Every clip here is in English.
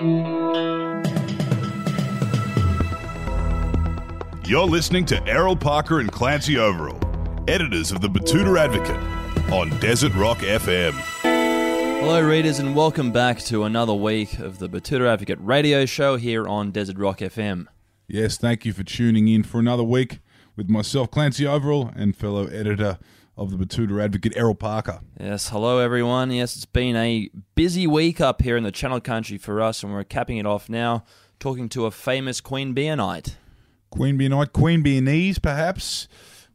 You're listening to Errol Parker and Clancy Overell, editors of the Betoota Advocate, on Desert Rock FM. Hello, readers, and welcome back to another week of the Betoota Advocate radio show here on Desert Rock FM. Yes, thank you for tuning in for another week with myself, Clancy Overell, and fellow editor of the Betoota Advocate, Errol Parker. Yes, hello, everyone. Yes, it's been a busy week up here in the Channel Country for us, and we're capping it off now talking to a famous Queen Beerite. Queen Bee Night, Queen Bearnese, perhaps.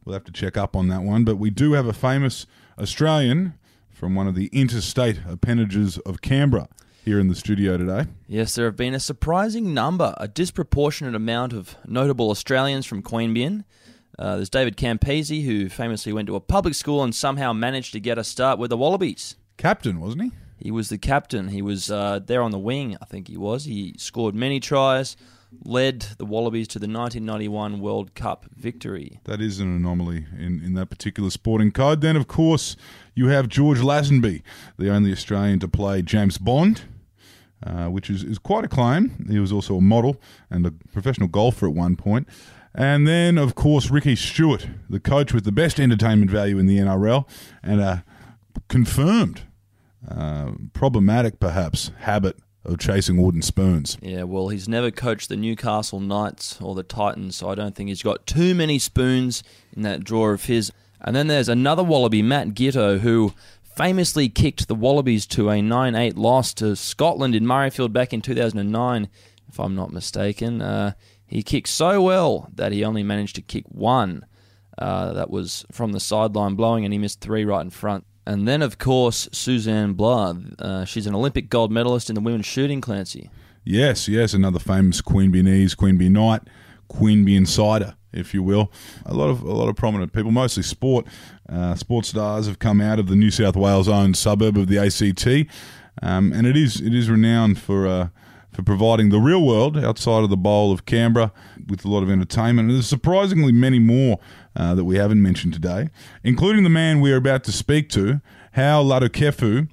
We'll have to check up on that one. But we do have a famous Australian from one of the interstate appendages of Canberra here in the studio today. Yes, there have been a surprising number, a disproportionate amount of notable Australians from Queen Queanbeyan. Uh, there's David Campese, who famously went to a public school and somehow managed to get a start with the Wallabies. Captain, wasn't he? He was the captain. He was uh, there on the wing, I think he was. He scored many tries, led the Wallabies to the 1991 World Cup victory. That is an anomaly in, in that particular sporting code. Then, of course, you have George Lazenby, the only Australian to play James Bond, uh, which is, is quite a claim. He was also a model and a professional golfer at one point. And then, of course, Ricky Stuart, the coach with the best entertainment value in the NRL and a confirmed, uh, problematic perhaps, habit of chasing wooden spoons. Yeah, well, he's never coached the Newcastle Knights or the Titans, so I don't think he's got too many spoons in that drawer of his. And then there's another Wallaby, Matt Giteau, who famously kicked the Wallabies to a 9 8 loss to Scotland in Murrayfield back in 2009, if I'm not mistaken. Uh, he kicked so well that he only managed to kick one. Uh, that was from the sideline blowing, and he missed three right in front. And then, of course, Suzanne Balogh. Uh, she's an Olympic gold medalist in the women's shooting, Clancy. Yes, yes, another famous Queen Beanese, Queen Bee Knight, Queen Bee Insider, if you will. A lot of a lot of prominent people, mostly sport. Uh, sports stars have come out of the New South Wales owned suburb of the ACT, um, and it is it is renowned for. Uh, for providing the real world outside of the bowl of Canberra with a lot of entertainment. And there's surprisingly many more uh, that we haven't mentioned today, including the man we are about to speak to, Hau Latukefu,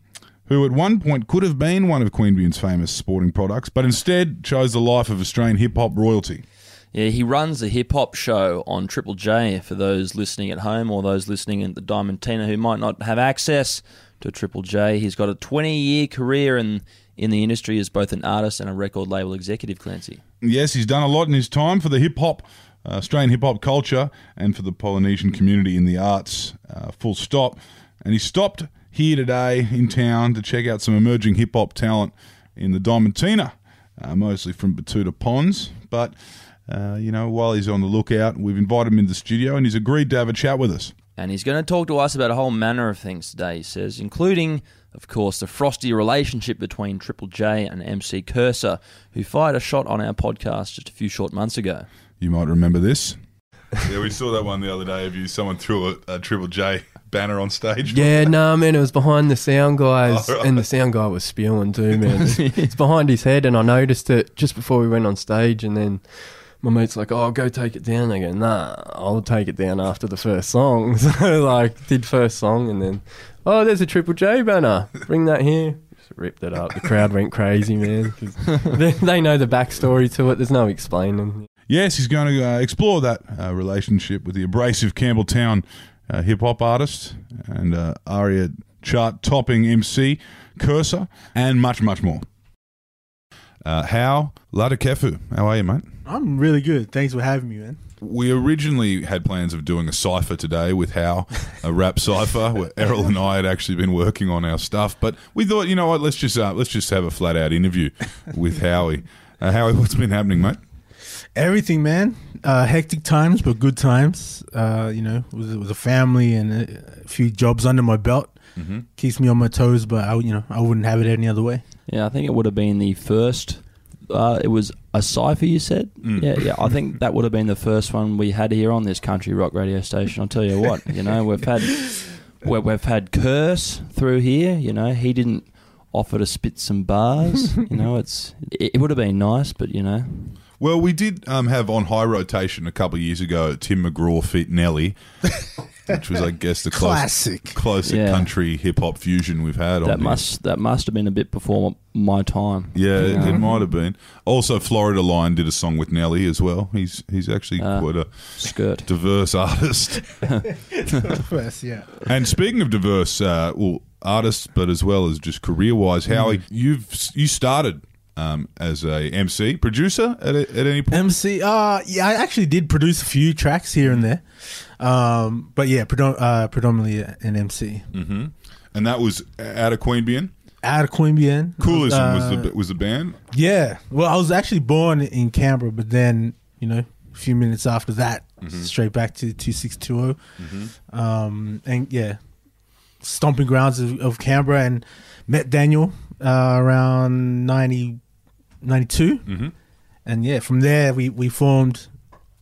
who at one point could have been one of Queanbeyan's famous sporting products, but instead chose the life of Australian hip hop royalty. Yeah, he runs a hip hop show on Triple J for those listening at home or those listening at the Diamond Diamantina who might not have access to Triple J. He's got a 20 year career in, in the industry as both an artist and a record label executive, Clancy. Yes, he's done a lot in his time for the hip hop, uh, Australian hip hop culture, and for the Polynesian community in the arts. Uh, full stop. And he stopped here today in town to check out some emerging hip hop talent in the Diamantina, uh, mostly from Betoota Ponds. But, uh, you know, while he's on the lookout, we've invited him into the studio and he's agreed to have a chat with us. And he's going to talk to us about a whole manner of things today, he says, including, of course, the frosty relationship between Triple J and MC Kerser, who fired a shot on our podcast just a few short months ago. You might remember this. Yeah, we saw that one the other day of you. Someone threw a, a Triple J banner on stage. Yeah, no, man, it was behind the sound guys, Oh, right. and the sound guy was spewing too, man. It's, it's behind his head, and I noticed it just before we went on stage, and then my mate's like, "Oh, go take it down." I go, "Nah, I'll take it down after the first song." So, like, did first song, and then, oh, there's a Triple J banner. Bring that here. Just ripped it up. The crowd went crazy, man. they, they know the backstory to it. There's no explaining. Yes, he's going to uh, explore that uh, relationship with the abrasive Campbelltown uh, hip hop artist and uh, ARIA chart topping MC Kerser and much, much more. Uh, Hau Latukefu, how are you, mate? I'm really good. Thanks for having me, man. We originally had plans of doing a cipher today with Hau, a rap cipher, where Errol and I had actually been working on our stuff. But we thought, you know what, let's just uh, let's just have a flat out interview with Howie. Uh, Howie, what's been happening, mate? Everything, man. Uh, hectic times, but good times. Uh, you know, it was, it was a family and a, a few jobs under my belt. Mm-hmm. Keeps me on my toes, but I, you know, I wouldn't have it any other way. Yeah, I think it would have been the first. Uh, it was a cipher, you said. Mm. Yeah, yeah. I think that would have been the first one we had here on this country rock radio station. I'll tell you what. You know, we've had we- we've had curse through here. You know, he didn't offer to spit some bars. you know, it's it, it would have been nice, but you know, Well, we did um, have on high rotation a couple of years ago Tim McGraw fit Nelly, which was, I guess, the close, Classic. closest Yeah. country hip hop fusion we've had. That on here. must that must have been a bit before my time. Yeah, it, Yeah. it might have been. Also, Florida Line did a song with Nelly as well. He's he's actually Ah. quite a Skirt. diverse artist. First, yeah. and speaking of diverse, uh, well, artists, but as well as just career wise, Howie, Mm. you've you started um, as a MC producer at, a, at any point. MC. Uh, yeah, I actually did produce a few tracks here and there, um, but yeah, predom- uh, predominantly an MC. Mm-hmm. And that was out of Queanbeyan. Out of Queanbeyan. Koolism was Uh, the was the band. Yeah. Well, I was actually born in Canberra, but then you know, a few minutes after that, Mm-hmm. straight back to two six two zero. Um, and yeah, stomping grounds of, of Canberra, and met Daniel uh, around 90, 92. Mm-hmm. and yeah, from there we we formed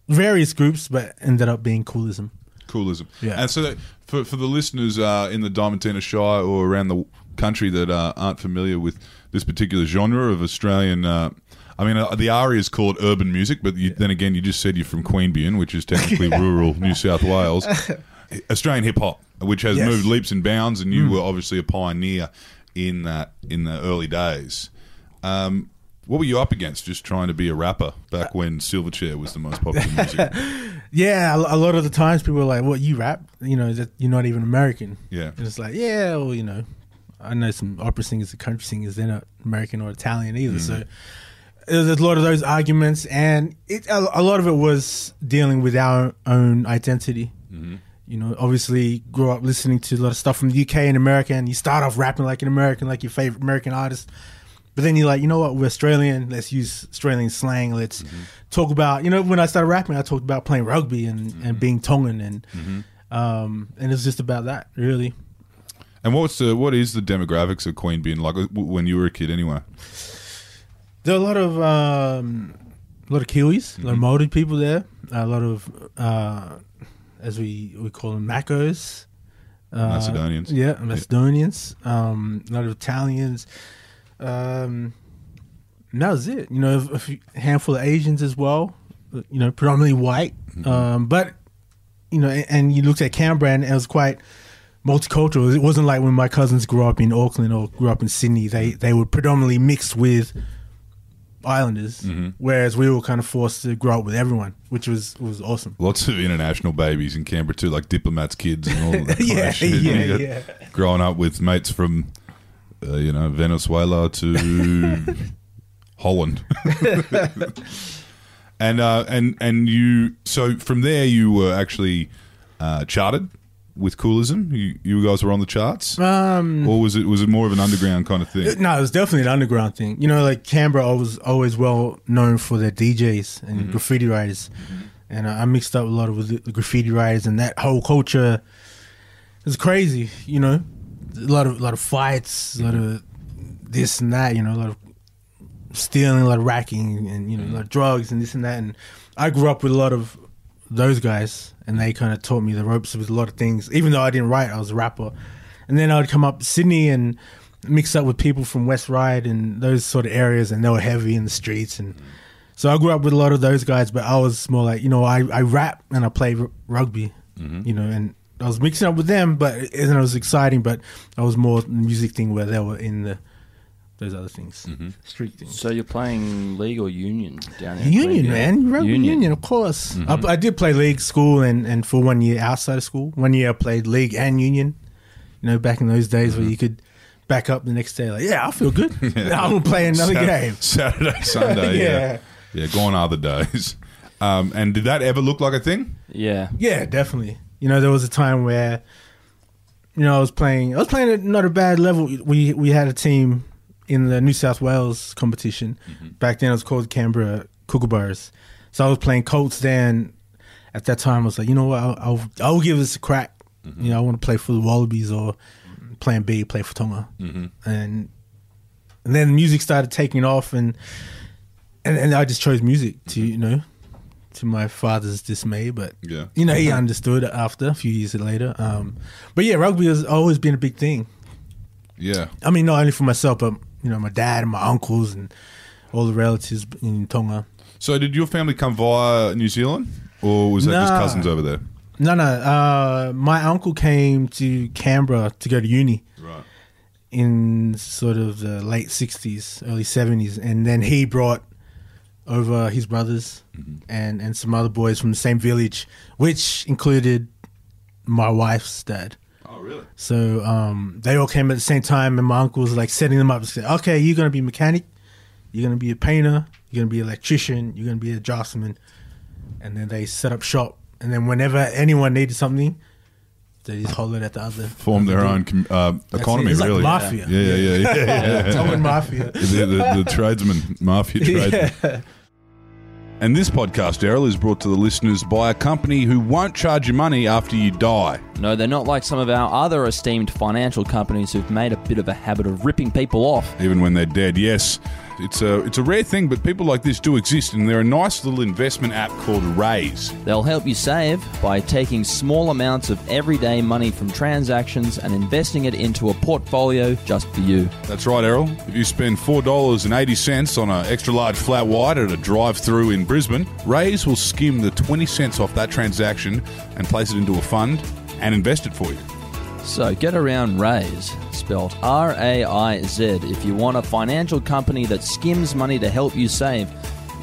various groups, but ended up being Koolism. Koolism. Yeah. And so that, for for the listeners uh, in the Diamantina Shire or around the country that uh, aren't familiar with this particular genre of Australian. Uh, I mean, uh, the ARIA is called urban music, but you, then again, you just said you're from Queanbeyan, which is technically rural New South Wales. Australian hip hop, which has Yes. moved leaps and bounds, and you were obviously a pioneer in that in the early days. Um, what were you up against just trying to be a rapper back when Silverchair was the most popular music? Yeah, a, lot of the times people are like, "What you rap? You know that you're not even American." Yeah. And it's like, yeah, well, you know, I know some opera singers and country singers. They're not American or Italian either. Mm. So there's a lot of those arguments, and it a, a lot of it was dealing with our own identity. Mm-hmm. You know, obviously, grew up listening to a lot of stuff from the UK and America, and you start off rapping like an American, like your favorite American artist. But then you're like, you know what? We're Australian. Let's use Australian slang. Let's talk about, you know, when I started rapping, I talked about playing rugby and, and being Tongan, and um, and it's just about that, really. And what's the what is the demographics of Queen being like when you were a kid anyway? There are a lot of um, a lot of Kiwis, a lot of Maori people there. A lot of uh, as we we call them Macos, uh, Macedonians. Yeah, Macedonians. Um, a lot of Italians. Um, and that was it. You know, a, handful of Asians as well. You know, predominantly white. Um, but you know, and, and you looked at Canberra and it was quite multicultural. It wasn't like when my cousins grew up in Auckland or grew up in Sydney. They they were predominantly mixed with Islanders, whereas we were kind of forced to grow up with everyone, which was was awesome. Lots of international babies in Canberra too, like diplomats' kids and all that. Yeah, yeah, yeah. Growing up with mates from, uh, you know, Venezuela to Holland, and uh, and and you. So from there, you were actually uh, charted with Koolism. You you guys were on the charts, Um, or was it was it more of an underground kind of thing? Uh, no, it was definitely an underground thing. You know, like Canberra was always well known for their DJs and mm-hmm. graffiti writers, mm-hmm. and I I mixed up a lot of with the graffiti writers and that whole culture. It's crazy, you know, a lot of a lot of fights, a lot mm-hmm. of this and that. You know, a lot of stealing, a lot of racking, and you know, a lot of drugs and this and that. And I grew up with a lot of those guys, and they kind of taught me the ropes with a lot of things. Even though I didn't write, I was a rapper. And then I'd come up to Sydney and mix up with people from West Ryde and those sort of areas, and they were heavy in the streets. And so I grew up with a lot of those guys, but I was more like, you know, I, I rap and I play r- rugby, mm-hmm. you know, and I was mixing up with them, but and it was exciting. But I was more the music thing where they were in the those other things, mm-hmm. street things. So you're playing league or union down there? Union, Queanbeyan? man. Rugby union. of course. Mm-hmm. I, I did play league, school, and, and for one year outside of school. One year I played league and union. You know, back in those days where mm-hmm. you could back up the next day, like, yeah, I feel good. I'm going to play another Sat- game. Saturday, Sunday, yeah, Yeah. yeah, gone are the days. Um, and did that ever look like a thing? Yeah. Yeah, definitely. You know, there was a time where, you know, I was playing. I was playing at not a bad level. We we had a team in the New South Wales competition. Mm-hmm. Back then, it was called Canberra Kookaburras. So I was playing Colts. Then at that time, I was like, you know what, I'll I'll, I'll give this a crack. Mm-hmm. You know, I want to play for the Wallabies or Plan B, play for Tonga. Mm-hmm. And and then the music started taking off, and and and I just chose music to you know to my father's dismay, but Yeah. you know, he understood after a few years later. Um, but yeah, rugby has always been a big thing. Yeah, I mean, not only for myself, but you know, my dad and my uncles and all the relatives in Tonga. So, did your family come via New Zealand, or was that just cousins over there? No, no. Uh, my uncle came to Canberra to go to uni Right. in sort of the late '60s, early '70s, and then he brought over his brothers and and some other boys from the same village, which included my wife's dad. Oh, really? So um, they all came at the same time, and my uncle was like setting them up. And said, "Okay, you're gonna be a mechanic, you're gonna be a painter, you're gonna be an electrician, you're gonna be a draftsman." And then they set up shop, and then whenever anyone needed something, they just hollered at the other. Form their own com- uh, economy, it. It's like really. mafia. Yeah, yeah, yeah, yeah. yeah, yeah. Tobin Mafia. the, the, the tradesman, mafia tradesman. And this podcast, Errol, is brought to the listeners by a company who won't charge you money after you die. No, they're not like some of our other esteemed financial companies who've made a bit of a habit of ripping people off. even when they're dead. Yes, it's a it's a rare thing, but people like this do exist, and they're a nice little investment app called Raiz. They'll help you save by taking small amounts of everyday money from transactions and investing it into a portfolio just for you. That's right, Errol. If you spend four dollars and eighty cents on an extra large flat white at a drive-through in Brisbane, Raiz will skim the twenty cents off that transaction and place it into a fund and invest it for you. So get around Raiz, spelled R A I Z, if you want a financial company that skims money to help you save,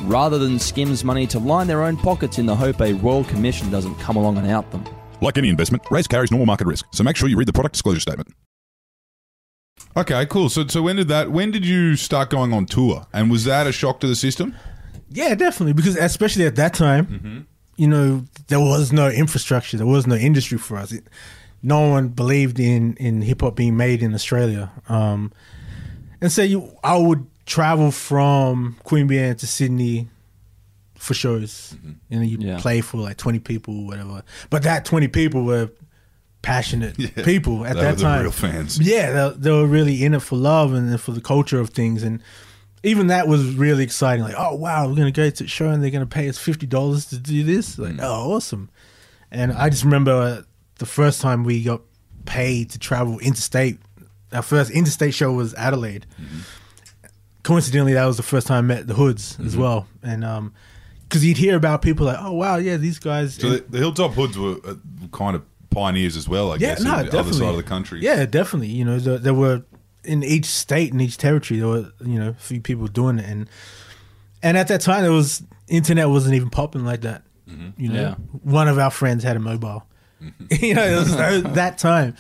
rather than skims money to line their own pockets in the hope a royal commission doesn't come along and out them. Like any investment, Raiz carries normal market risk, so make sure you read the product disclosure statement. Okay, cool. So, so when did that? When did you start going on tour? And was that a shock to the system? Yeah, definitely. Because especially at that time, Mm-hmm. you know, there was no infrastructure, there was no industry for us. It, no one believed in in hip hop being made in Australia. Um, and so you, I would travel from Queanbeyan to Sydney for shows, Mm-hmm. and you Yeah. play for like twenty people, whatever. But that twenty people were passionate Yeah. people at They that time. real fans. Yeah, they, they were really in it for love and for the culture of things, and even that was really exciting. Like, oh wow, we're gonna go to a show and they're gonna pay us fifty dollars to do this. Like, oh awesome. And I just remember the first time we got paid to travel interstate. Our first interstate show was Adelaide. Coincidentally, that was the first time I met the Hoods as well, and um, because you'd hear about people like, oh wow, yeah, these guys. So the, the Hilltop Hoods were uh, kind of pioneers as well, I Yeah, guess, no, in the other side of the country. Yeah, definitely. You know, there, there were in each state and each territory there were you know a few people doing it, and and at that time there was internet wasn't even popping like that. Mm-hmm. You know, Yeah. one of our friends had a mobile. you know, it was that- that time,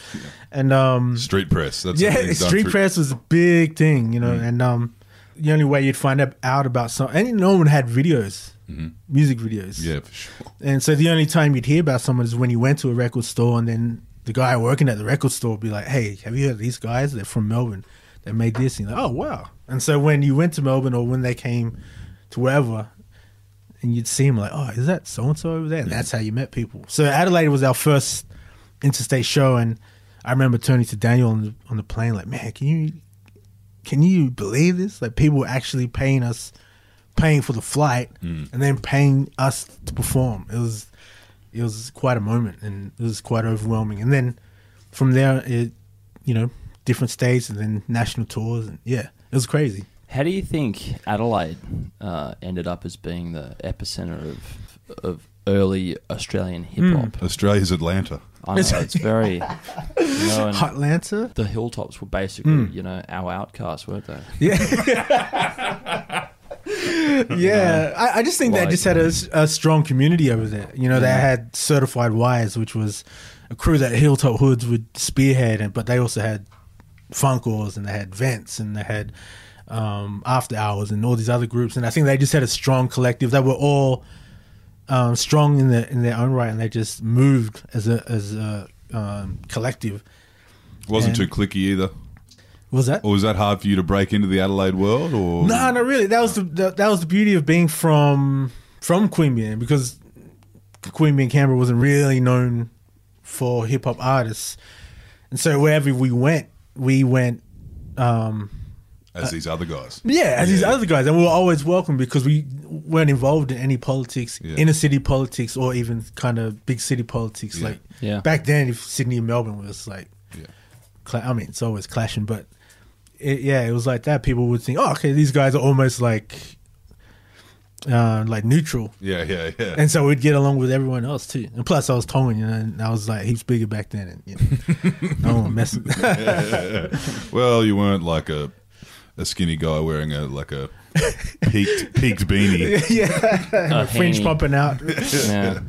and um, Street press. That's yeah, street Mm. press was a big thing. You know, and um, the only way you'd find out about something, and no one had videos, music videos. Mm-hmm. Yeah, for sure. And so the only time you'd hear about someone is when you went to a record store and then the guy working at the record store would be like, Hey, have you heard of these guys? They're from Melbourne. They made this. And you're like, oh, wow. And so when you went to Melbourne or when they came to wherever and you'd see them like, oh, is that so and so over there? And that's how you met people. So Adelaide was our first interstate show. And I remember turning to Daniel on the, on the plane like, man, can you, can you believe this? Like people were actually paying us paying for the flight hmm. and then paying us to perform. It was it was quite a moment and it was quite overwhelming. And then from there, it you know different states and then national tours and yeah, it was crazy. How do you think Adelaide uh, ended up as being the epicenter of of early Australian hip hmm. hop? Australia's Atlanta. I know it's very, you know, and Hotlanta, the hilltops were basically, hmm. you know, our outcasts, weren't they? yeah. yeah, I, I just think they Like- just had a, um, s- a strong community over there. You know, they had Certified Wise, which was a crew that Hilltop Hoods would spearhead, and but they also had Funkoars and they had Vents and they had um, After Hours and all these other groups. And I think they just had a strong collective. They were all um, strong in their in their own right, and they just moved as a as a um, collective. Wasn't And- too clicky either. Was that? Or was that hard for you to break into the Adelaide world? Or No, no, really. That was the that, that was the beauty of being from from Queanbeyan because Queanbeyan Canberra wasn't really known for hip hop artists, and so wherever we went, we went. Um, as these other guys. yeah, as these other guys, and we were always welcome because we weren't involved in any politics, Yeah. inner city politics, or even kind of big city politics. Yeah. Like Yeah. back then, if Sydney and Melbourne was like Yeah. cla- I mean, it's always clashing, but it, yeah, it was like that. People would think, oh, okay, these guys are almost like uh, like neutral. Yeah, yeah, yeah. And so we'd get along with everyone else too. And plus, I was Tongan, you know, and I was like heaps bigger back then. And, you know, no one messing. well, you weren't like a a skinny guy wearing a like a peaked peaked beanie. yeah, A fringe henny. popping out. Yeah.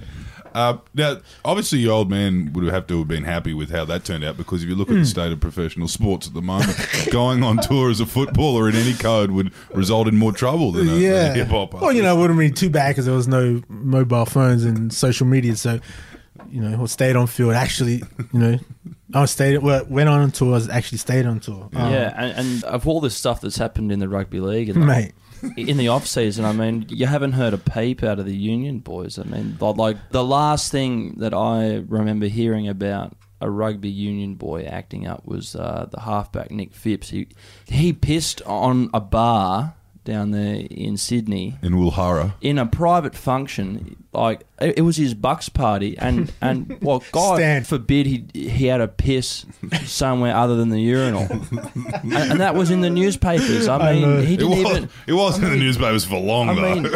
Uh, now, obviously, your old man would have to have been happy with how that turned out because if you look at Hmm. the state of professional sports at the moment, going on tour as a footballer in any code would result in more trouble than a, yeah. hip hop. Well, you know, it wouldn't be too bad because there was no mobile phones and social media. So, you know, I stayed on field. Actually, you know, I stayed. Well, went on tour. actually stayed on tour. Um, Yeah, and, and of all this stuff that's happened in the rugby league, and mate. in the off season, I mean, you haven't heard a peep out of the Union boys. I mean, like the last thing that I remember hearing about a rugby union boy acting up was uh, the halfback Nick Phipps. He he pissed on a bar down there in Sydney in Woollahra. in a private function. Like it, it was his bucks party, and and well, God Stan. forbid he he had a piss somewhere other than the urinal, and, and that was in the newspapers. I I mean, know. he It, didn't was, even. it wasn't I in the newspapers for long, I though. mean, he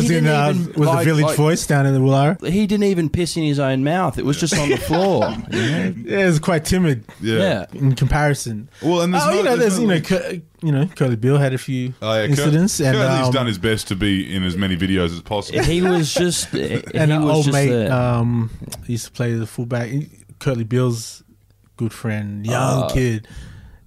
Was didn't in uh, even was like- the Village like- Voice down in the Willara? He didn't even piss in his own mouth. It was just on the floor. you know? Yeah, it was quite timid yeah. Yeah. in comparison. Well, and there's oh, no, you know, there's, no you know, link. Cur- you know, Kurtley Beale had a few Oh, yeah, Cur- incidents, and Kurtley's um, done his best to be in as many videos as possible. He was just. He and an was old just mate there. um, used to play the fullback. He- Kurtley Beale's good friend, young Uh, kid,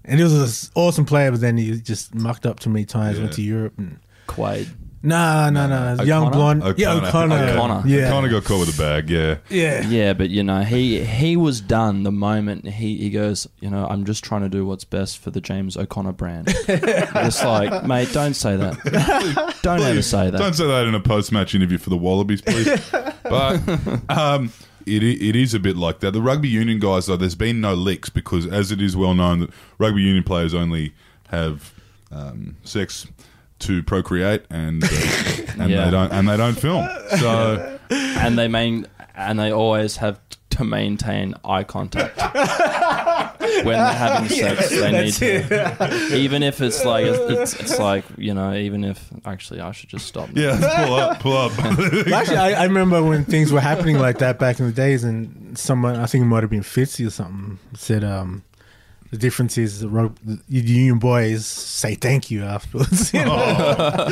and he was an awesome player. But then he just mucked up too many times. Yeah. Went to Europe and Quaid. Nah, nah, nah. Young O'Connor? blonde, yeah, O'Connor, O'Connor. yeah, Kind of got caught with a bag, yeah. yeah. Yeah, but you know, he he was done the moment he, he goes, you know, I'm just trying to do what's best for the James O'Connor brand. it's like, mate, don't say that. Don't ever say that. Don't say that in a post-match interview for the Wallabies, please. but um, it it is a bit like that. The rugby union guys, though, there's been no leaks because, as it is well known, that rugby union players only have um, sex to procreate, and uh, and Yeah. they don't and they don't film. So and they main and they always have to maintain eye contact when they're having sex. they need to, even if it's like it's, it's like you know, even if actually I should just stop. now. yeah, pull up, pull up. Well, Actually, I, I remember when things were happening like that back in the days, and someone I think it might have been Fitzy or something said um, the difference is the, rug- the union boys say thank you afterwards. you know? right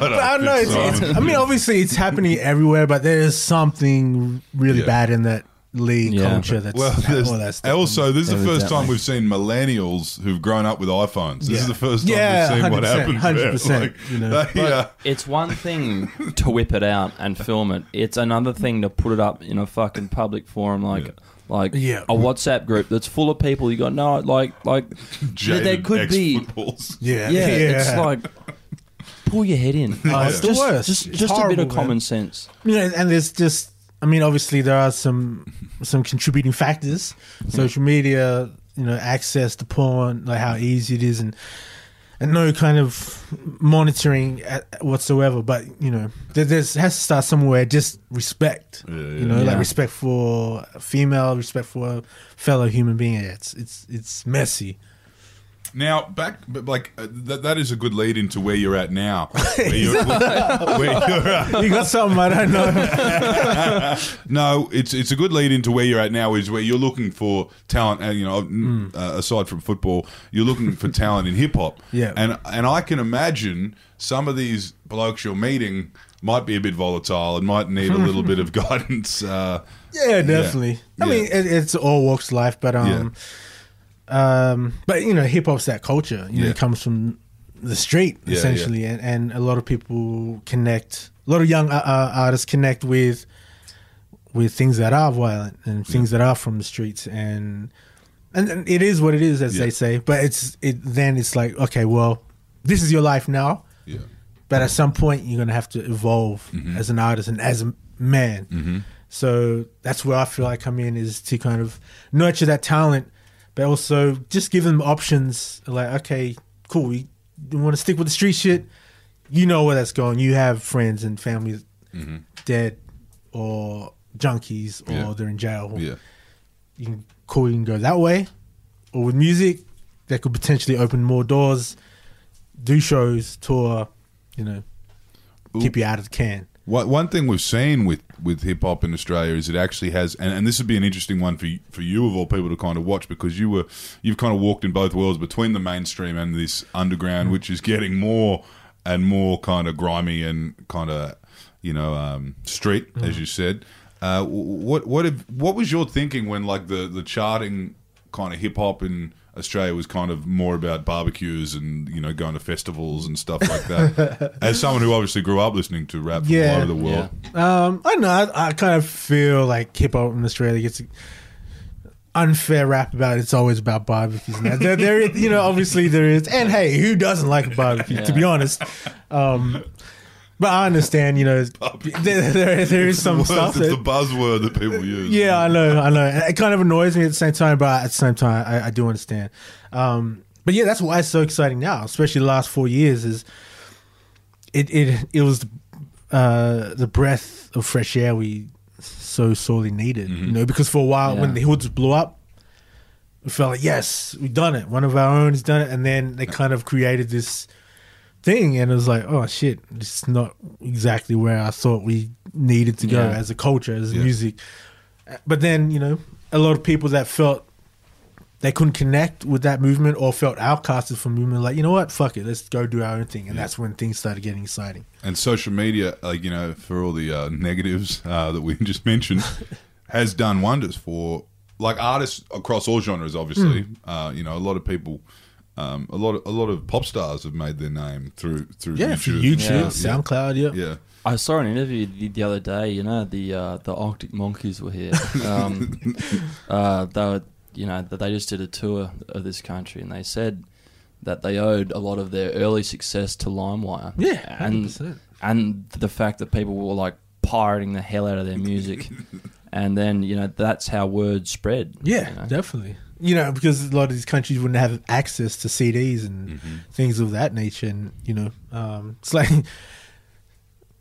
But I don't know. It's, it's, I mean, obviously, it's happening everywhere, but there is something really Yeah. bad in that league Yeah. culture. That's Well, there's- all that stuff. also, this is the first time we've seen millennials who've grown up with iPhones. This Yeah. is the first time Yeah, we've seen what 100%, happens. there. 100%, Like, you know. they, uh, It's one thing to whip it out and film it. It's another thing to put it up in a fucking public forum like Yeah. Like Yeah. a WhatsApp group that's full of people. You got no like like there could be ex-footballs. yeah, yeah, It's like pull your head in. Oh, it's the just, worst. Just It's just a bit horrible, of man. common sense. you know, and there's just, I mean, obviously there are some some contributing factors. Mm-hmm. Social media, you know, access to porn, like how easy it is, and and no kind of monitoring at- whatsoever. But you know, there there's, has to start somewhere. Just respect, Yeah, you know, yeah. like respect for a female, respect for a fellow human being. Yeah, It's it's it's messy. Now, back, but like uh, that, that is a good lead into where you're at now. Where you're, where you're at. You got something I don't know. No, it's it's a good lead into where you're at now. Is where you're looking for talent, and you know, Hmm. uh, aside from football, you're looking for talent in hip hop. Yeah. and and I can imagine some of these blokes you're meeting might be a bit volatile and might need a little bit of guidance. Uh, Yeah, definitely. I Yeah. mean, it, it's all walks of life, but um, um, but you know, hip hop's that culture. You know, it comes from the street Yeah, essentially, And, and a lot of people connect. A lot of young uh, uh, artists connect with with things that are violent and things that are from the streets, and and, and it is what it is, as Yeah. they say. But it's it then it's like okay, well, this is your life now. yeah, But at some point, you're gonna have to evolve Mm-hmm. as an artist and as a man. So that's where I feel I come in is to kind of nurture that talent, but also just give them options. Like, okay, cool, you, want to stick with the street shit? You know where that's going. You have friends and family mm-hmm. dead or junkies or Yeah. they're in jail. yeah. You can cool. You can go that way, or with music, that could potentially open more doors. Do shows, tour, you know. keep you out of the can. One one thing we've seen with, with hip hop in Australia is it actually has, and, and this would be an interesting one for you, for you of all people to kind of watch because you were you've kind of walked in both worlds between the mainstream and this underground, which is getting more and more kind of grimy and kind of you know um, street, as you said. Uh, what what if, what was your thinking when like the the charting kind of hip hop in Australia was kind of more about barbecues and you know going to festivals and stuff like that. As someone who obviously grew up listening to rap from Yeah. all over the world, Um, I don't know. I, I kind of feel like hip hop in Australia gets unfair rap about it. It's always about barbecues. Now there, there, is- you know, obviously there is, and hey, who doesn't like a barbecue? To be honest, um, but I understand. You know, there, there, there is some It's the stuff word- it's that the buzzword that people use. yeah, I know, I know. It kind of annoys me at the same time, but at the same time, I, I do understand. Um, but yeah, that's why it's so exciting now, especially the last four years. Is it it it was uh, the breath of fresh air we so sorely needed, you know, because for a while when the hoods blew up, we felt like yes, we've done it. One of our own has done it, and then they kind of created this thing, and it was like, oh shit, it's not exactly where I thought we needed to go Yeah. as a culture, as Yeah. music. But then you know, a lot of people that felt they couldn't connect with that movement or felt outcasted from movement, like you know what, fuck it, let's go do our own thing, and that's when things started getting exciting. And social media, like you know, for all the uh, negatives uh, that we just mentioned, has done wonders for like artists across all genres. Obviously, Hmm. uh, you know, a lot of people, um, a lot of a lot of pop stars have made their name through through Yeah, for YouTube, YouTube, Yeah. SoundCloud, yeah. yeah. I saw an interview the, the other day. You know, the uh, the Arctic Monkeys were here. Um, uh, they were, you know, they just did a tour of this country, and they said that they owed a lot of their early success to LimeWire. Yeah, and 100%. and the fact that people were like pirating the hell out of their music, and then you know that's how word spread. Yeah, you know? definitely. You know, because a lot of these countries wouldn't have access to CDs and Mm-hmm. things of that nature, and you know, um, it's like, and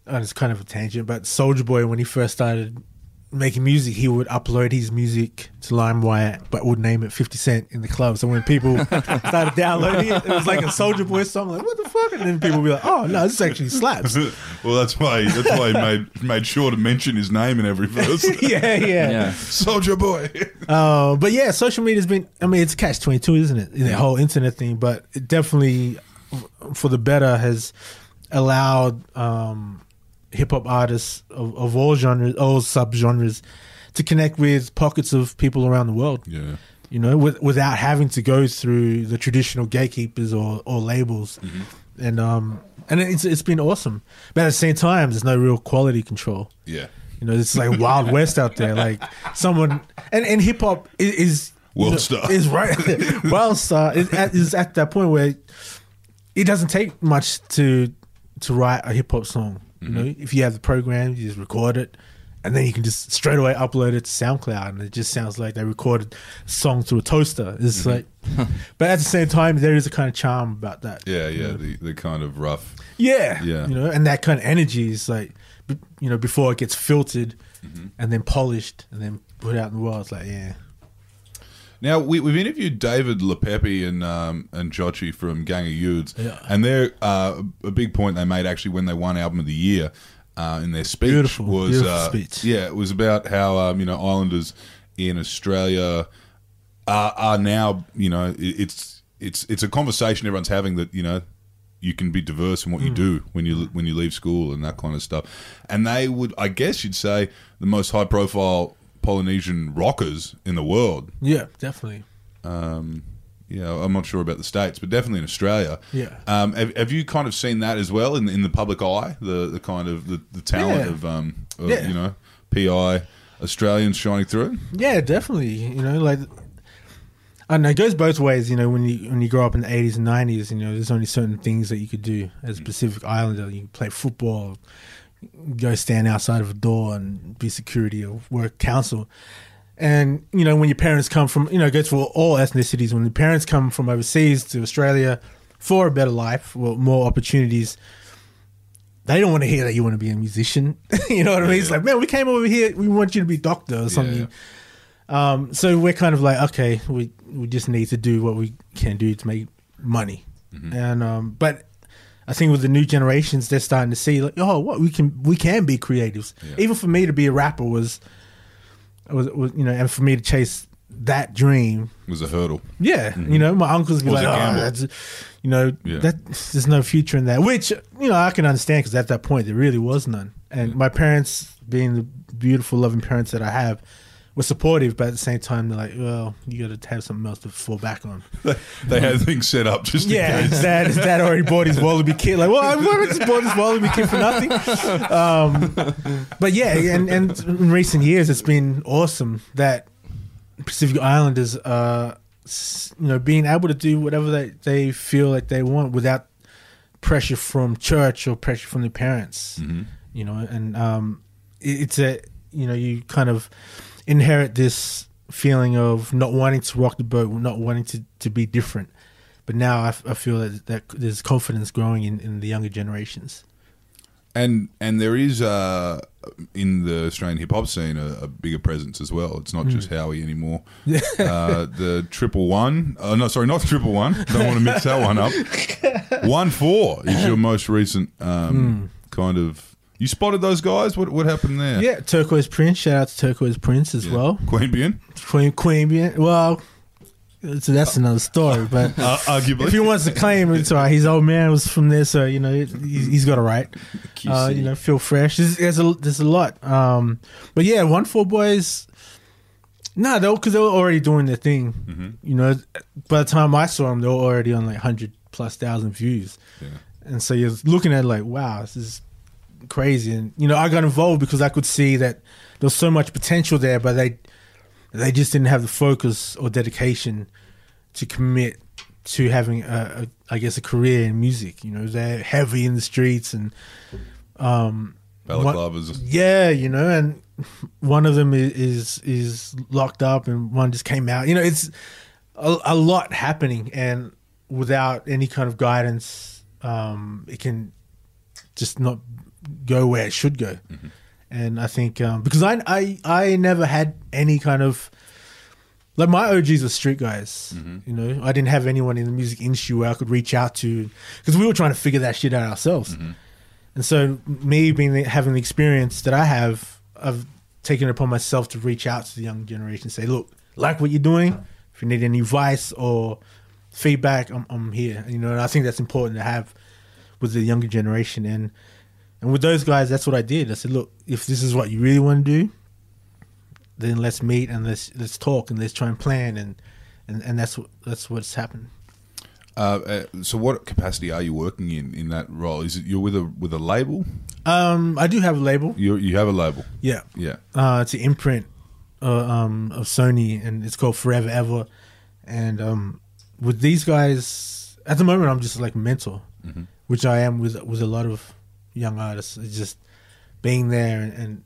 it's kind of a tangent, but Soulja Boy when he first started making music, he would upload his music to LimeWire, but would name it Fifty Cent in the club. So when people started downloading it, it was like a Soulja Boy song. Like, what the fuck? And then people would be like, oh no, this actually slaps. well, that's why that's why he made made sure to mention his name in every verse. yeah, yeah. Yeah. Soulja Boy. Uh, but yeah, social media's been. I mean, it's catch twenty two, isn't it? The whole internet thing, but it definitely, for the better, has allowed um, hip hop artists of, of all genres, all sub genres, to connect with pockets of people around the world. yeah. You know, with, without having to go through the traditional gatekeepers or, or labels, and um, and it's it's been awesome. But at the same time, there's no real quality control. Yeah. You know, it's like Wild West out there. Like someone, and, and hip hop is, is World star. is right. Wild Star is at, is at that point where it doesn't take much to to write a hip hop song. You Mm-hmm. know, if you have the program, you just record it, and then you can just straight away upload it to SoundCloud, and it just sounds like they recorded a song through a toaster. It's like, but at the same time, there is a kind of charm about that. Mm-hmm. Yeah, yeah, the, the kind of rough. Yeah, Yeah. You know, and that kind of energy is like, you know, before it gets filtered Mm-hmm. and then polished and then put out in the world. It's like, yeah, Now we, we've interviewed David Le'aupepe and um, and Joji from Gang of Youths, Yeah. and they're uh, a big point they made actually when they won Album of the Year uh, in their speech Beautiful, was beautiful uh, speech. yeah it was about how um, you know Islanders in Australia are, are now you know it, it's it's it's a conversation everyone's having that you know you can be diverse in what you Hmm. do when you when you leave school and that kind of stuff. And they would, I guess, you'd say the most high profile Polynesian rockers in the world. yeah, definitely. Um, yeah, I'm not sure about the states, but definitely in Australia. Yeah. Um, have, have you kind of seen that as well in in the public eye? The the kind of the, the talent Yeah. of um, of, Yeah. you know, PI Australians shining through. Yeah, definitely. You know, like I know, it goes both ways. You know, when you when you grow up in the eighties and nineties, you know, there's only certain things that you could do as a Pacific Islander. You play football, go stand outside of a door and be security or work council. And you know, when your parents come from, you know, goes for all ethnicities. When the parents come from overseas to Australia for a better life, or more opportunities, they don't want to hear that you want to be a musician. you know what I mean? It's like, man, we came over here, we want you to be doctor or something. Um, so we're kind of like, okay, we we just need to do what we can do to make money, and um, but I think with the new generations, they're starting to see like, oh, what we can we can be creatives. Even for me to be a rapper was, was, was you know, and for me to chase that dream was a hurdle. yeah, mm-hmm. you know, my uncles be like, "Oh, that's, you know, Yeah. that there's no future in that." Which you know I can understand because at that point there really was none. And my parents, being the beautiful, loving parents that I have, were supportive, but at the same time they're like, "Well, you got to have something else to fall back on." They had things set up just Yeah, in his case. dad, dad already bought his Wallaby kit. Like, well, I just bought this Wallaby kit for nothing. Um, but yeah, and, and in recent years, it's been awesome that Pacific Islanders, s- you know, being able to do whatever they, they feel like they want without pressure from church or pressure from their parents. You know, and um, it, it's a you know you kind of inherit this feeling of not wanting to rock the boat, not wanting to, to be different. But now I, f- I feel that, that there's confidence growing in, in the younger generations. And and there is uh, in the Australian hip hop scene a, a bigger presence as well. It's not just Howie anymore. uh, the triple one, uh, no, sorry, not triple one. Don't want to mix that one up. One four is your most recent um, kind of. You spotted those guys. What what happened there? Yeah, Turquoise Prince. Shout out to Turquoise Prince as Yeah. well. Queanbeyan, Queen Queen being well, so that's another story. But uh, arguably. if he wants to claim it's all right, his old man was from there, so you know he- he's got a right. Uh, you know, feel fresh. There's, there's a there's a lot. Um, but yeah, one four boys. No, they because they were already doing their thing. You know, by the time I saw them, they were already on like hundred plus thousand views. Yeah. And so you're looking at it like, wow, this is crazy. And you know, I got involved because I could see that there was so much potential there, but they they just didn't have the focus or dedication to commit to having a, a I guess a career in music. You know, they're heavy in the streets and um Balaclavas. yeah, you know, and one of them is is, is locked up, and one just came out. You know, it's a, a lot happening, and without any kind of guidance, um, it can just not go where it should go. Mm-hmm. And I think um, because I, I I never had any kind of like my OGs were street guys. Mm-hmm. You know, I didn't have anyone in the music industry where I could reach out to because we were trying to figure that shit out ourselves. Mm-hmm. And so, me being having the experience that I have, I've taken it upon myself to reach out to the young generation, and say, "Look, like what you're doing. If you need any advice or feedback, I'm, I'm here." You know, and I think that's important to have with the younger generation. And and with those guys, that's what I did. I said, "Look, if this is what you really want to do, then let's meet and let's let's talk and let's try and plan." And and, and that's what that's what's happened. Uh, uh, so, what capacity are you working in in that role? Is it you're with a with a label? Um, I do have a label. You you have a label, Yeah. yeah. Uh, it's an imprint uh, um, of Sony, and it's called Forever Ever. And um, with these guys, at the moment, I'm just like mentor, which I am with with a lot of young artists. It's just being there and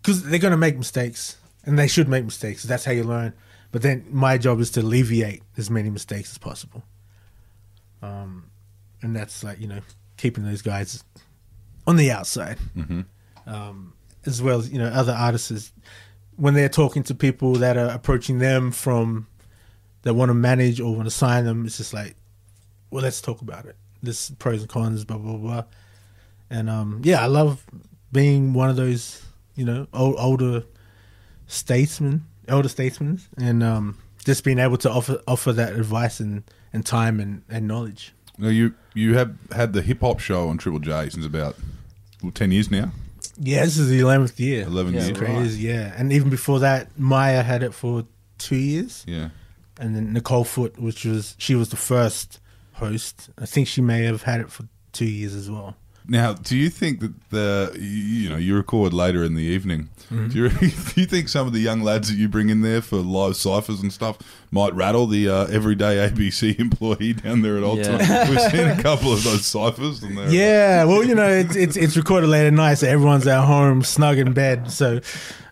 because they're gonna make mistakes, and they should make mistakes. That's how you learn. But then my job is to alleviate as many mistakes as possible. Um, and that's like you know keeping those guys on the outside um, as well as you know other artists when they're talking to people that are approaching them from that want to manage or want to sign them it's just like well let's talk about it this pros and cons blah blah blah and um yeah i love being one of those you know old, older statesmen elder statesmen and um just being able to offer offer that advice and and time and, and knowledge Now you you have had the hip hop show on Triple J since about well, ten years now. yeah this is the 11th year 11 It's years. crazy yeah and even before that maya had it for two years Yeah. and then Nicole Foot, which was she was the first host. I think she may have had it for two years as well. Now, do you think that the you, know you record later in the evening? Mm-hmm. Do, you, do you think some of the young lads that you bring in there for live ciphers and stuff might rattle the uh, everyday ABC employee down there at Old Yeah. Time? We've seen a couple of those ciphers, and Yeah, well, you know, it's it's, it's recorded late at night, so everyone's at home, snug in bed. So,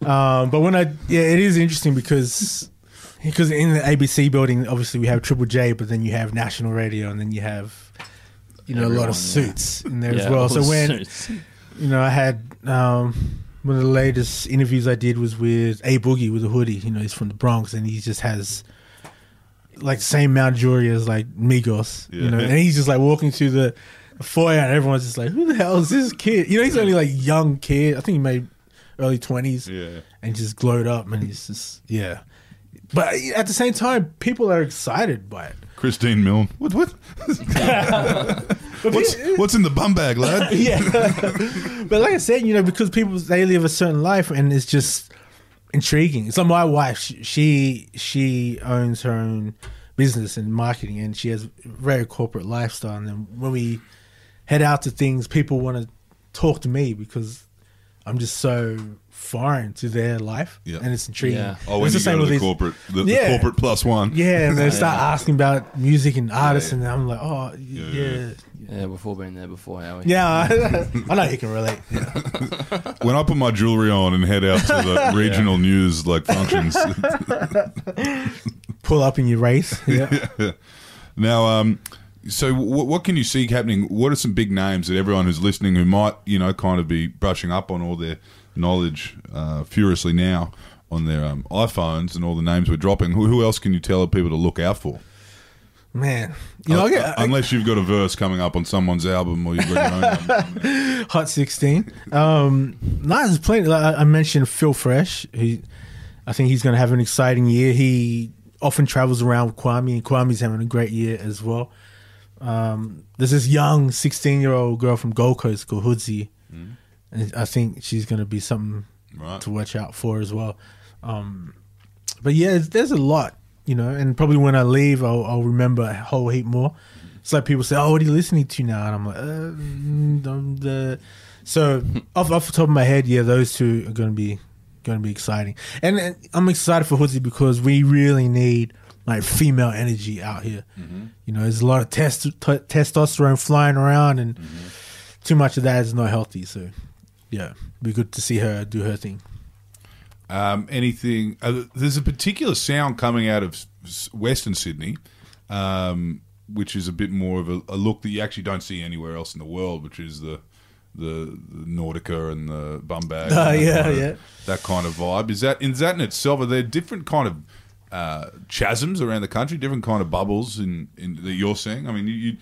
um, but when I yeah, it is interesting because because in the ABC building, obviously we have Triple J, but then you have national radio, and then you have you know a lot Everyone, of yeah. suits in there Yeah, as well. So when suits. you know, I had um, one of the latest interviews I did was with A Boogie with a hoodie. You know, he's from the Bronx and he just has like the same amount of jewelry as like Migos. Yeah. You know, and he's just like walking through the foyer, and everyone's just like, "Who the hell is this kid?" You know, he's only like young kid. I think he made early twenties, Yeah. and he just glowed up, and he's just yeah. But at the same time, people are excited by it. Christine Milne. What? What? what's, what's in the bum bag, lad? yeah. but like I said, you know, because people they live a certain life, and it's just intriguing. So my wife; she she, she owns her own business and marketing, and she has a very corporate lifestyle. And then when we head out to things, people want to talk to me because I'm just so foreign to their life, Yeah. and it's intriguing. Yeah. Oh, when it's the same with the these- corporate, the, the corporate plus one. Yeah, and they start asking about music and artists, Yeah. and I'm like, oh, Yeah. yeah, Yeah, we've been there before, Howie. yeah. I know you can relate. Yeah. When I put my jewelry on and head out to the regional news like functions. Pull up in your race. Yeah. now, um, so what, what can you see happening? What are some big names that everyone who's listening who might, you know, kind of be brushing up on all their knowledge uh, furiously now on their um, iPhones and all the names we're dropping? Who, who else can you tell people to look out for? Man, you know, I Uh, get, I, unless you've got a verse coming up on someone's album or you've got your own album. Hot 16. Um, no, there's plenty. Like I mentioned Phil Fresh. He, I think he's going to have an exciting year. He often travels around with Kwame, and Kwame's having a great year as well. Um, there's this young 16 year old girl from Gold Coast called Hoodsie. And I think she's going to be something Right. to watch out for as well. Um, but yeah, there's, there's a lot, you know, and probably when I leave, I'll, I'll remember a whole heap more. It's like people say, "Oh, what are you listening to now?" And I'm like, uh, mm, um, the. So off off the top of my head, yeah, those two are going to be going to be exciting, and, and I'm excited for Hoodsie because we really need like female energy out here. You know, there's a lot of test, t- testosterone flying around, and too much of that is not healthy. So, yeah, be good to see her do her thing. Um, anything? Uh, there's a particular sound coming out of Western Sydney, um, which is a bit more of a, a look that you actually don't see anywhere else in the world, which is the the, the Nautica and the bum bag. That yeah, kind of- yeah. That kind of vibe. Is that is that in itself? Are there different kind of uh, chasms around the country? Different kind of bubbles in, in that you're seeing? I mean, you, you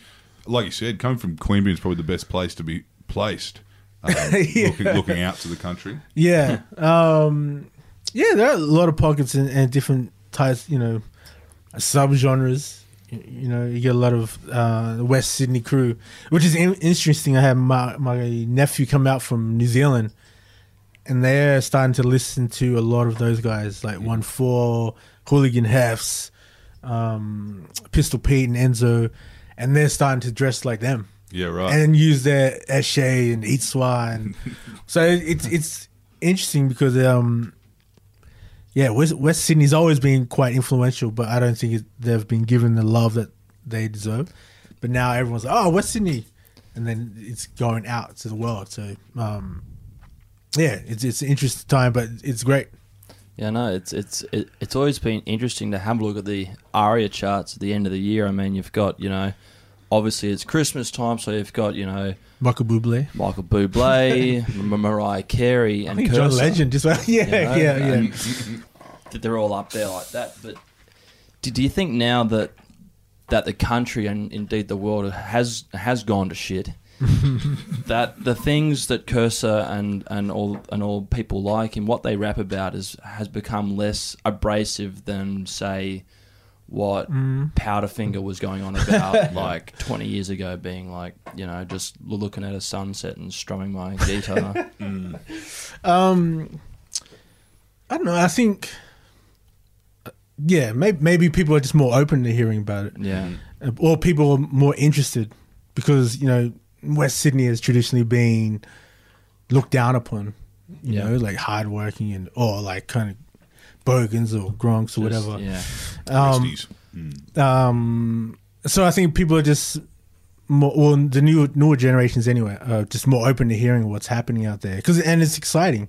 like you said, coming from Queanbeyan is probably the best place to be placed. Um, Yeah. looking, looking out to the country. Yeah. Um, yeah, there are a lot of pockets and, and different types, you know, subgenres. You, you know, you get a lot of uh, West Sydney crew, which is in- interesting. I had my, my nephew come out from New Zealand, and they're starting to listen to a lot of those guys, like One Four, Hooligan Hefs, um, Pistol Pete, and Enzo, and they're starting to dress like them Yeah, right. and use their Eshay and Itswa and so it's it's interesting because um yeah West, West Sydney's always been quite influential but I don't think it, they've been given the love that they deserve but now everyone's like oh West Sydney and then it's going out to the world so um yeah it's it's an interesting time but it's great Yeah, no, it's it's it, it's always been interesting to have a look at the ARIA charts at the end of the year. I mean, you've got you know, obviously it's Christmas time, so you've got you know Michael Bublé Michael Bublé, M- Mariah Carey, I and think John Legend just well, yeah you know, yeah yeah and that they're all up there like that. But do, do you think now that that the country and indeed the world has has gone to shit? that the things that Kerser and, and all and all people like him, what they rap about is has become less abrasive than say what Powderfinger was going on about like twenty years ago, being like you know just looking at a sunset and strumming my guitar. Um, I don't know. I think, uh, yeah, maybe maybe people are just more open to hearing about it, yeah, Uh, or people are more interested because you know West Sydney has traditionally been looked down upon. You Yeah. know, like hardworking and or like kind of bogans or gronks or Just- whatever. Yeah, Um, Mm. um, so I think people are just more, well, the new newer generations anyway, are just more open to hearing what's happening out there. Cause, and it's exciting.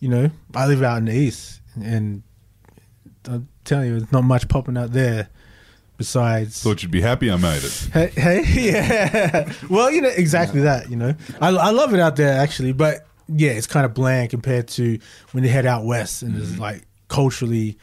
You know, I live out in the east, and I'm telling you, there's not much popping out there. Besides, Thought you'd be happy I made it. hey, hey, yeah. Well, you know exactly that. You know, I I love it out there actually, but yeah, it's kind of bland compared to when you head out west and it's like culturally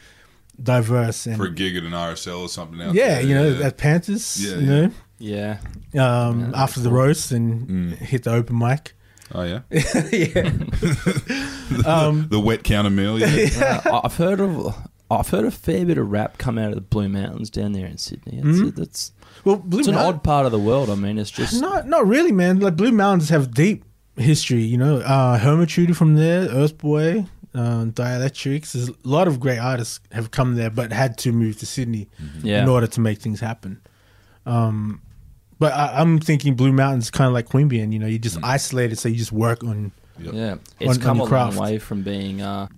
diverse and For a gig at an RSL or something out yeah, there. you know, at Panthers, Yeah, you know, Yeah. um, Yeah, after the roast and Mm. hit the open mic. Oh yeah, yeah. um, the wet counter meal. Yeah. Uh, I've heard of I've heard a fair bit of rap come out of the Blue Mountains down there in Sydney. It's, Mhm. it's, well, Blue it's an odd part of the world. I mean, it's just Not not really, man. Like Blue Mountains have deep history. You know, uh, Hermitude from there, Urthboy, um, Dialectrix. There's a lot of great artists have come there, but had to move to Sydney yeah. in order to make things happen. Um, but I, I'm thinking Blue Mountains kind of like Queanbeyan. You know, you just isolated, so you just work on. Yep. Yeah, it's on- come on a craft. long way from being uh,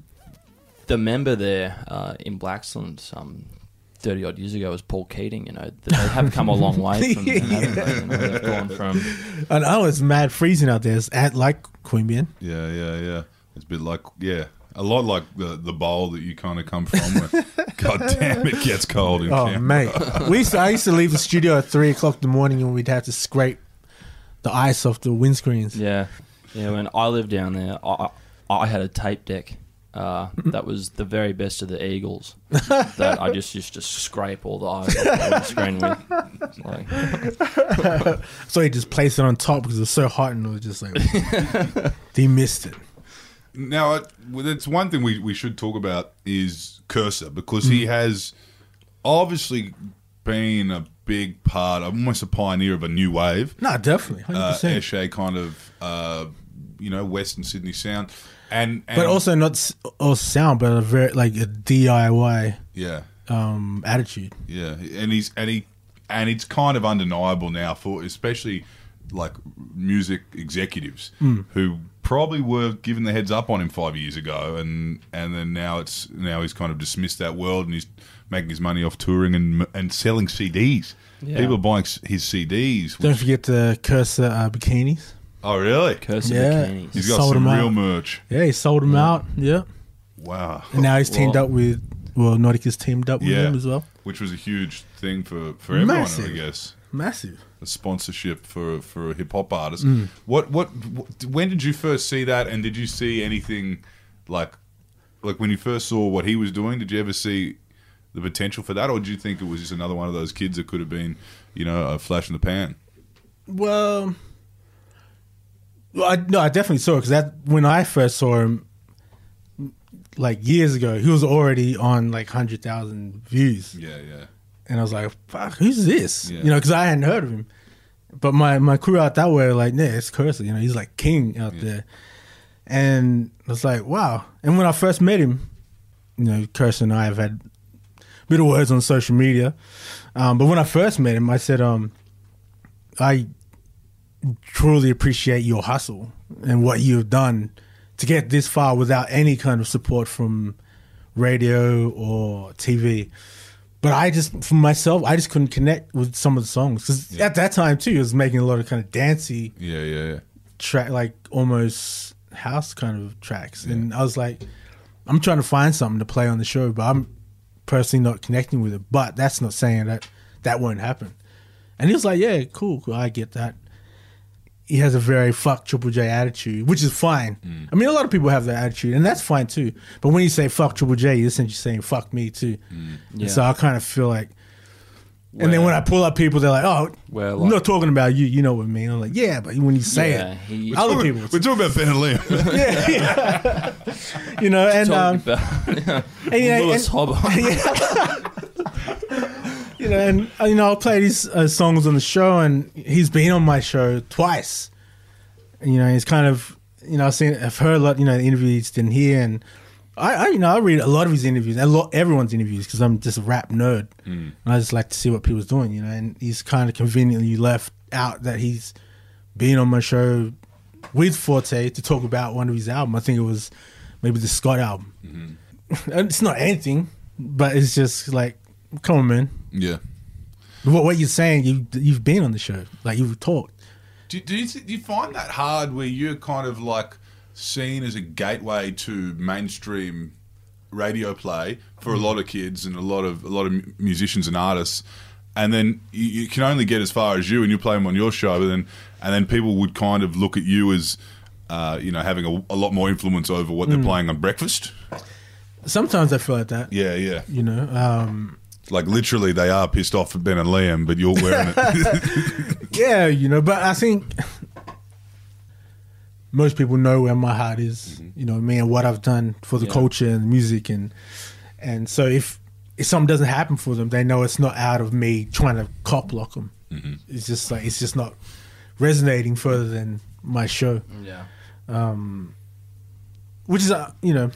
the member there uh, in Blaxland um, thirty odd years ago was Paul Keating. You know, they have come a long way from that, haven't they? You know, they've gone from And oh, it's mad freezing out there. It's at like Queanbeyan. Yeah, yeah, yeah. It's a bit like yeah, a lot like the the bowl that you kind of come from. Where, God damn, it gets cold in Oh Canberra. mate, we used to, I used to leave the studio at three o'clock in the morning, and we'd have to scrape the ice off the windscreens. yeah, yeah. When I lived down there, I, I I had a tape deck. Uh, that was the very best of the Eagles that I just used to scrape all the ice off the screen with. Like, So he just placed it on top because it was so hot, and it was just like he missed it. Now, it, it's one thing we, we should talk about is Kerser because he has obviously been a big part, almost a pioneer of a new wave. No, definitely, Uh, percent. Eshay kind of, uh, you know, Western Sydney sound, and, and But also not s- all sound, but a very like a DIY yeah, um, attitude. Yeah, and he's and he and it's kind of undeniable now for especially like music executives who probably were given the heads up on him five years ago, and and then now it's now he's kind of dismissed that world and he's making his money off touring and and selling CDs. Yeah. People are buying his CDs. Don't forget the Kerser uh, bikinis. Oh, really? curse Yeah. bikinis. He's got Sold some real out. merch. Yeah, he sold them out. Yeah, Wow. and now he's teamed Well- up with well, Nautica's teamed up with Yeah. him as well. Which was a huge thing for, for everyone, I guess. Massive. A sponsorship for for a hip hop artist. Mm. What, what what when did you first see that and did you see anything like like when you first saw what he was doing, did you ever see the potential for that or did you think it was just another one of those kids that could have been, you know, a flash in the pan? Well, well, I, no, I definitely saw it because that when I first saw him, like years ago, he was already on like hundred thousand views, Yeah, yeah. And I was like, "Fuck, who's this?" Yeah. You know, because I hadn't heard of him. But my my crew out that way, were like, "Yeah, it's Kerser." You know, he's like king out Yeah. there, and I was like, "Wow!" And when I first met him, you know, Kerser and I have had bit of words on social media, um, but when I first met him, I said, um, "I." truly appreciate your hustle and what you've done to get this far without any kind of support from radio or TV. But I just, for myself, I just couldn't connect with some of the songs because Yeah. at that time too, it was making a lot of kind of dancey Yeah, yeah, yeah. track, like almost house kind of tracks, and I was like, I'm trying to find something to play on the show, but I'm personally not connecting with it. But that's not saying that that won't happen. And he was like, "Yeah, cool, cool, I get that." He has a very fuck Triple J attitude, which is fine. I mean, a lot of people have that attitude, and that's fine too. But when you say fuck Triple J, you're essentially saying fuck me too. Yeah. So I kind of feel like, and then when I pull up people, they're like, "Oh, Where, I'm not talking about you. You know what I mean?" I'm like, "Yeah," but when you say Yeah, it, he- other We're, people, we're talking about Ben and Liam. yeah, yeah. you know, and um, Talking about and, you know, Lewis and- Hobart. you know, and you know, I'll play these uh, songs on the show, and he's been on my show twice. And, you know, he's kind of, you know, I've seen, I've heard a lot, you know, the interviews didn't hear, and I, I, you know, I read a lot of his interviews, a lot, everyone's interviews, because I'm just a rap nerd, and I just like to see what people's doing, you know. And he's kind of conveniently left out that he's been on my show with Forte to talk about one of his albums. I think it was maybe the Scott album. And it's not anything, but it's just like, come on, man. yeah. What, what you're saying, you you've been on the show, like you've talked. Do, do, you, do you find that hard where you're kind of like seen as a gateway to mainstream radio play for a lot of kids and a lot of a lot of musicians and artists, and then you, you can only get as far as you and you play them on your show, but then and then people would kind of look at you as uh, you know having a, a lot more influence over what they're playing on breakfast. Sometimes I feel like that, Yeah, yeah, you know. Um, Like literally, they are pissed off at Ben and Liam, but you're wearing it. yeah, you know, but I think most people know where my heart is, you know, me and what I've done for the Yeah. culture and music and and so if if something doesn't happen for them, they know it's not out of me trying to cop block them. It's just like it's just not resonating further than my show, Yeah. Um, which is uh, you know,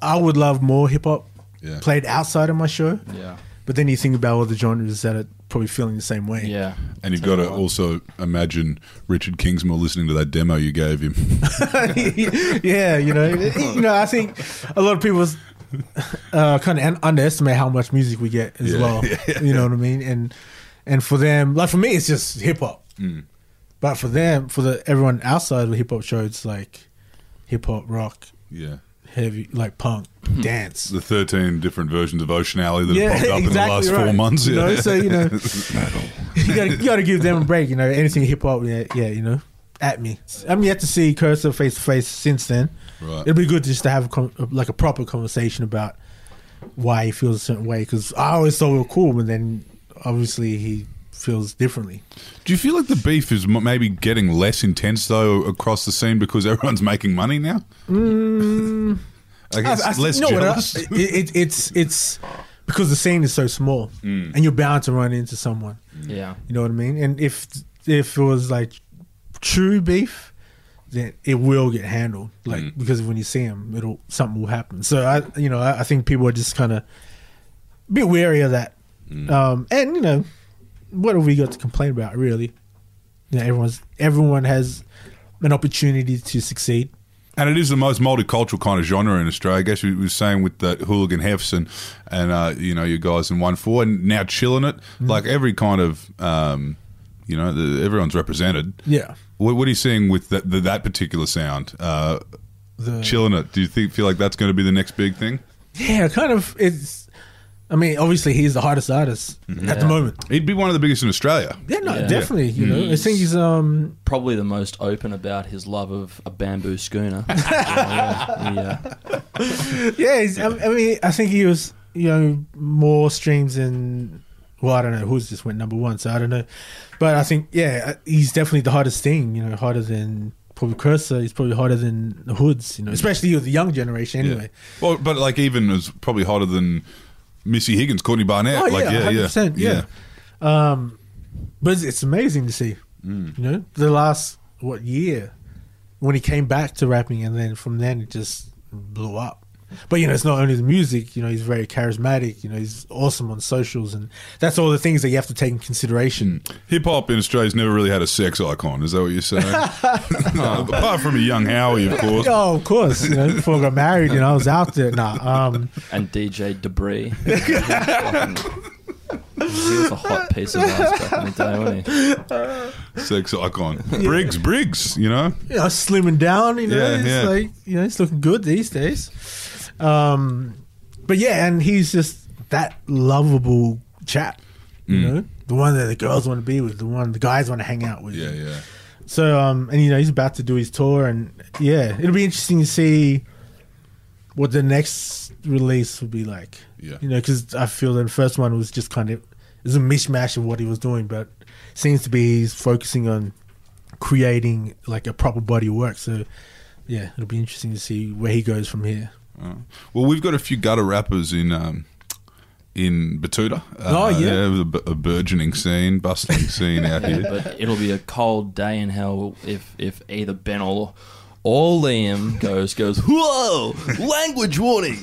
I would love more hip hop Yeah. played outside of my show, Yeah. but then you think about all the genres that are probably feeling the same way. Yeah. And you've got to also imagine Richard Kingsmill listening to that demo you gave him. yeah, you know, you know, I think a lot of people uh, kind of un- underestimate how much music we get as Yeah, well. You know what I mean? And and for them, like for me, it's just hip hop. Mm. But for them, for the everyone outside of the hip hop show, it's like hip hop, rock, yeah. heavy, like punk, dance. The 13 different versions of Ocean Alley that have popped up in the last four months. You yeah. know, so you know, you gotta you gotta give them a break. You know, anything hip hop, yeah, yeah, you know, at me. I'm yet to see Kerser face to face since then. Right. It'd be good just to have a con- like a proper conversation about why he feels a certain way. Because I always thought we were cool, but then obviously he feels differently. Do you feel like the beef is m- maybe getting less intense though across the scene because everyone's making money now? Mm. I guess Mm. I- I- less you know what, jealous. I- it, it, it's it's because the scene is so small, Mm. and you're bound to run into someone. Yeah. You know what I mean? And if if it was like true beef, then it will get handled. Like Mm. because when you see him, it'll something will happen. So I, you know, I, I think people are just kind of be wary of that. Mm. Um, and you know, what have we got to complain about? Really, you know, everyone's everyone has an opportunity to succeed. And it is the most multicultural kind of genre in Australia. I guess we were saying with the hooligan hefs and and uh, you know you guys in one four and now Chillinit Mm. like every kind of um, you know the, everyone's represented. Yeah, What, what are you seeing with that the, that particular sound? Uh, the Chillinit. Do you think feel like that's going to be the next big thing? yeah, kind of. It's. I mean, obviously, he's the hardest artist at the moment. He'd be one of the biggest in Australia. Yeah, no, Yeah. definitely. You know, I think he's um Probably the most open about his love of a bamboo schooner. yeah. yeah. Yeah, he's, I, I mean, I think he was, you know, more streams than. Well, I don't know who's just went number one, so I don't know. But I think, yeah, uh, he's definitely the hardest thing. You know, harder than probably Kerser. He's probably harder than the Hoods. You know, especially with the young generation. Anyway. Yeah. Well, but like even as probably hotter than Missy Higgins, Courtney Barnett. Oh like yeah, yeah, 100%, yeah, yeah. Um, but it's, it's amazing to see. Mm. You know, the last what year when he came back to rapping, and then from then it just blew up. But you know, it's not only the music. You know, he's very charismatic. You know, he's awesome on socials, and that's all the things that you have to take in consideration. Hip hop in Australia's never really had a sex icon. Is that what you're saying? Apart from a young Howie, of course. Oh, of course. You know, before I got married, you know, I was out there. Nah, um, And DJ Debris. he was a hot piece of ass back in the day, wasn't he? Sex icon. Briggs, Briggs. You know. you know, slimming down. You know, Yeah, it's yeah. like you know, he's looking good these days. Um, but yeah, and he's just that lovable chap. You Mm. know, the one that the girls want to be with, the one the guys want to hang out with. Yeah, yeah. So, um, and you know, he's about to do his tour, and yeah, it'll be interesting to see what the next release will be like. Yeah. You know, because I feel that the first one was just kind of it was a mishmash of what he was doing, but seems to be he's focusing on creating like a proper body of work. So, yeah, it'll be interesting to see where he goes from here. Well, we've got a few gutter rappers in um, in Betoota. Oh, yeah. a, a burgeoning scene, bustling scene out Yeah, here. but it'll be a cold day in hell if if either Ben or or Liam goes goes whoa language warning.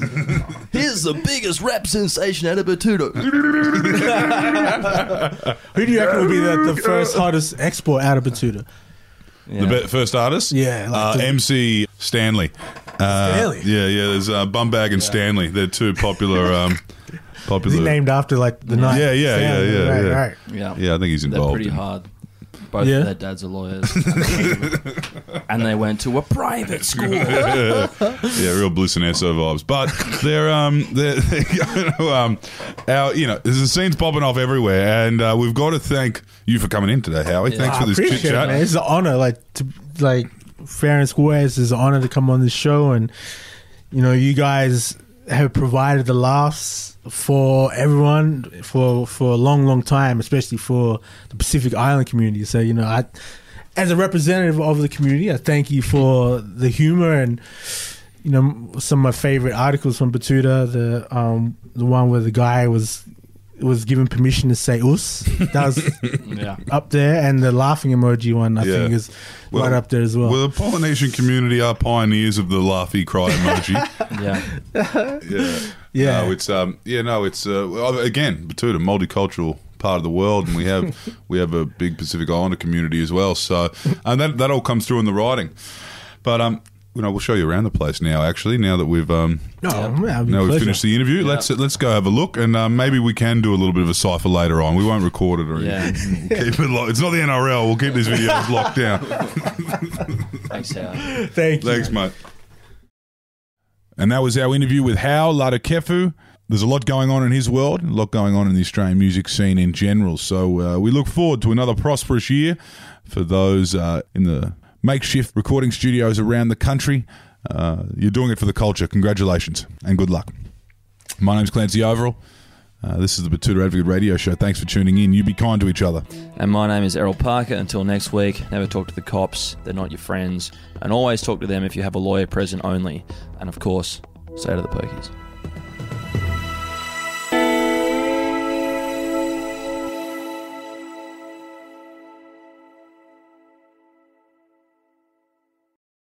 Here's the biggest rap sensation out of Betoota. Who do you reckon will be the, the first hottest export out of Betoota? The be- first artist, Yeah, like uh, the- MC Stanley. Uh, Stanley? yeah, yeah. There's uh, Bumbag and Stanley. They're two popular, um, Is popular. he named after like the night? Yeah, yeah, yeah, yeah, right, yeah. right. Yeah, Yeah, I think he's they're involved. pretty in- hard. Both Yeah. of their dads are lawyers, and they went to a private school. yeah, real Bliss and Eso vibes. But they're um they're, you know, um our you know there's a scenes popping off everywhere, and uh, we've got to thank you for coming in today, Howie. Thanks I for this chit appreciate it, man. chat. It's an honor, like to like fair and square. It's an honor to come on this show, and you know, you guys have provided the laughs for everyone for for a long, long time, especially for the Pacific Island community. So you know, I, as a representative of the community, I thank you for the humor and you know some of my favorite articles from Betoota. The um the one where the guy was was given permission to say us. That was Yeah. up there, and the laughing emoji one I Yeah. think is Well, right up there as well. Well, the Polynesian community are pioneers of the laughy cry emoji. Yeah. yeah, Yeah. No, it's um, yeah, no, it's uh, well, again, Betoota, multicultural part of the world, and we have we have a big Pacific Islander community as well. So, and that that all comes through in the writing. But um, you know, we'll show you around the place now. Actually, now that we've um, no, Yeah. that'd be a now we've pleasure. finished the interview, Yeah. let's let's go have a look, and um, maybe we can do a little bit of a cipher later on. We won't record it or Yeah. anything. Keep it locked. It's not the NRL. We'll keep these videos locked down. Thanks, Howard. Thank you. Thanks, mate. And that was our interview with Hau Latukefu. There's a lot going on in his world, a lot going on in the Australian music scene in general. So uh, we look forward to another prosperous year for those uh, in the makeshift recording studios around the country. Uh, you're doing it for the culture. Congratulations and good luck. My name's Clancy Overell. Uh, this is the Betoota Advocate Radio Show. Thanks for tuning in. You be kind to each other. And my name is Errol Parker. Until next week, never talk to the cops. They're not your friends. And always talk to them if you have a lawyer present only. And of course, say to the pokies.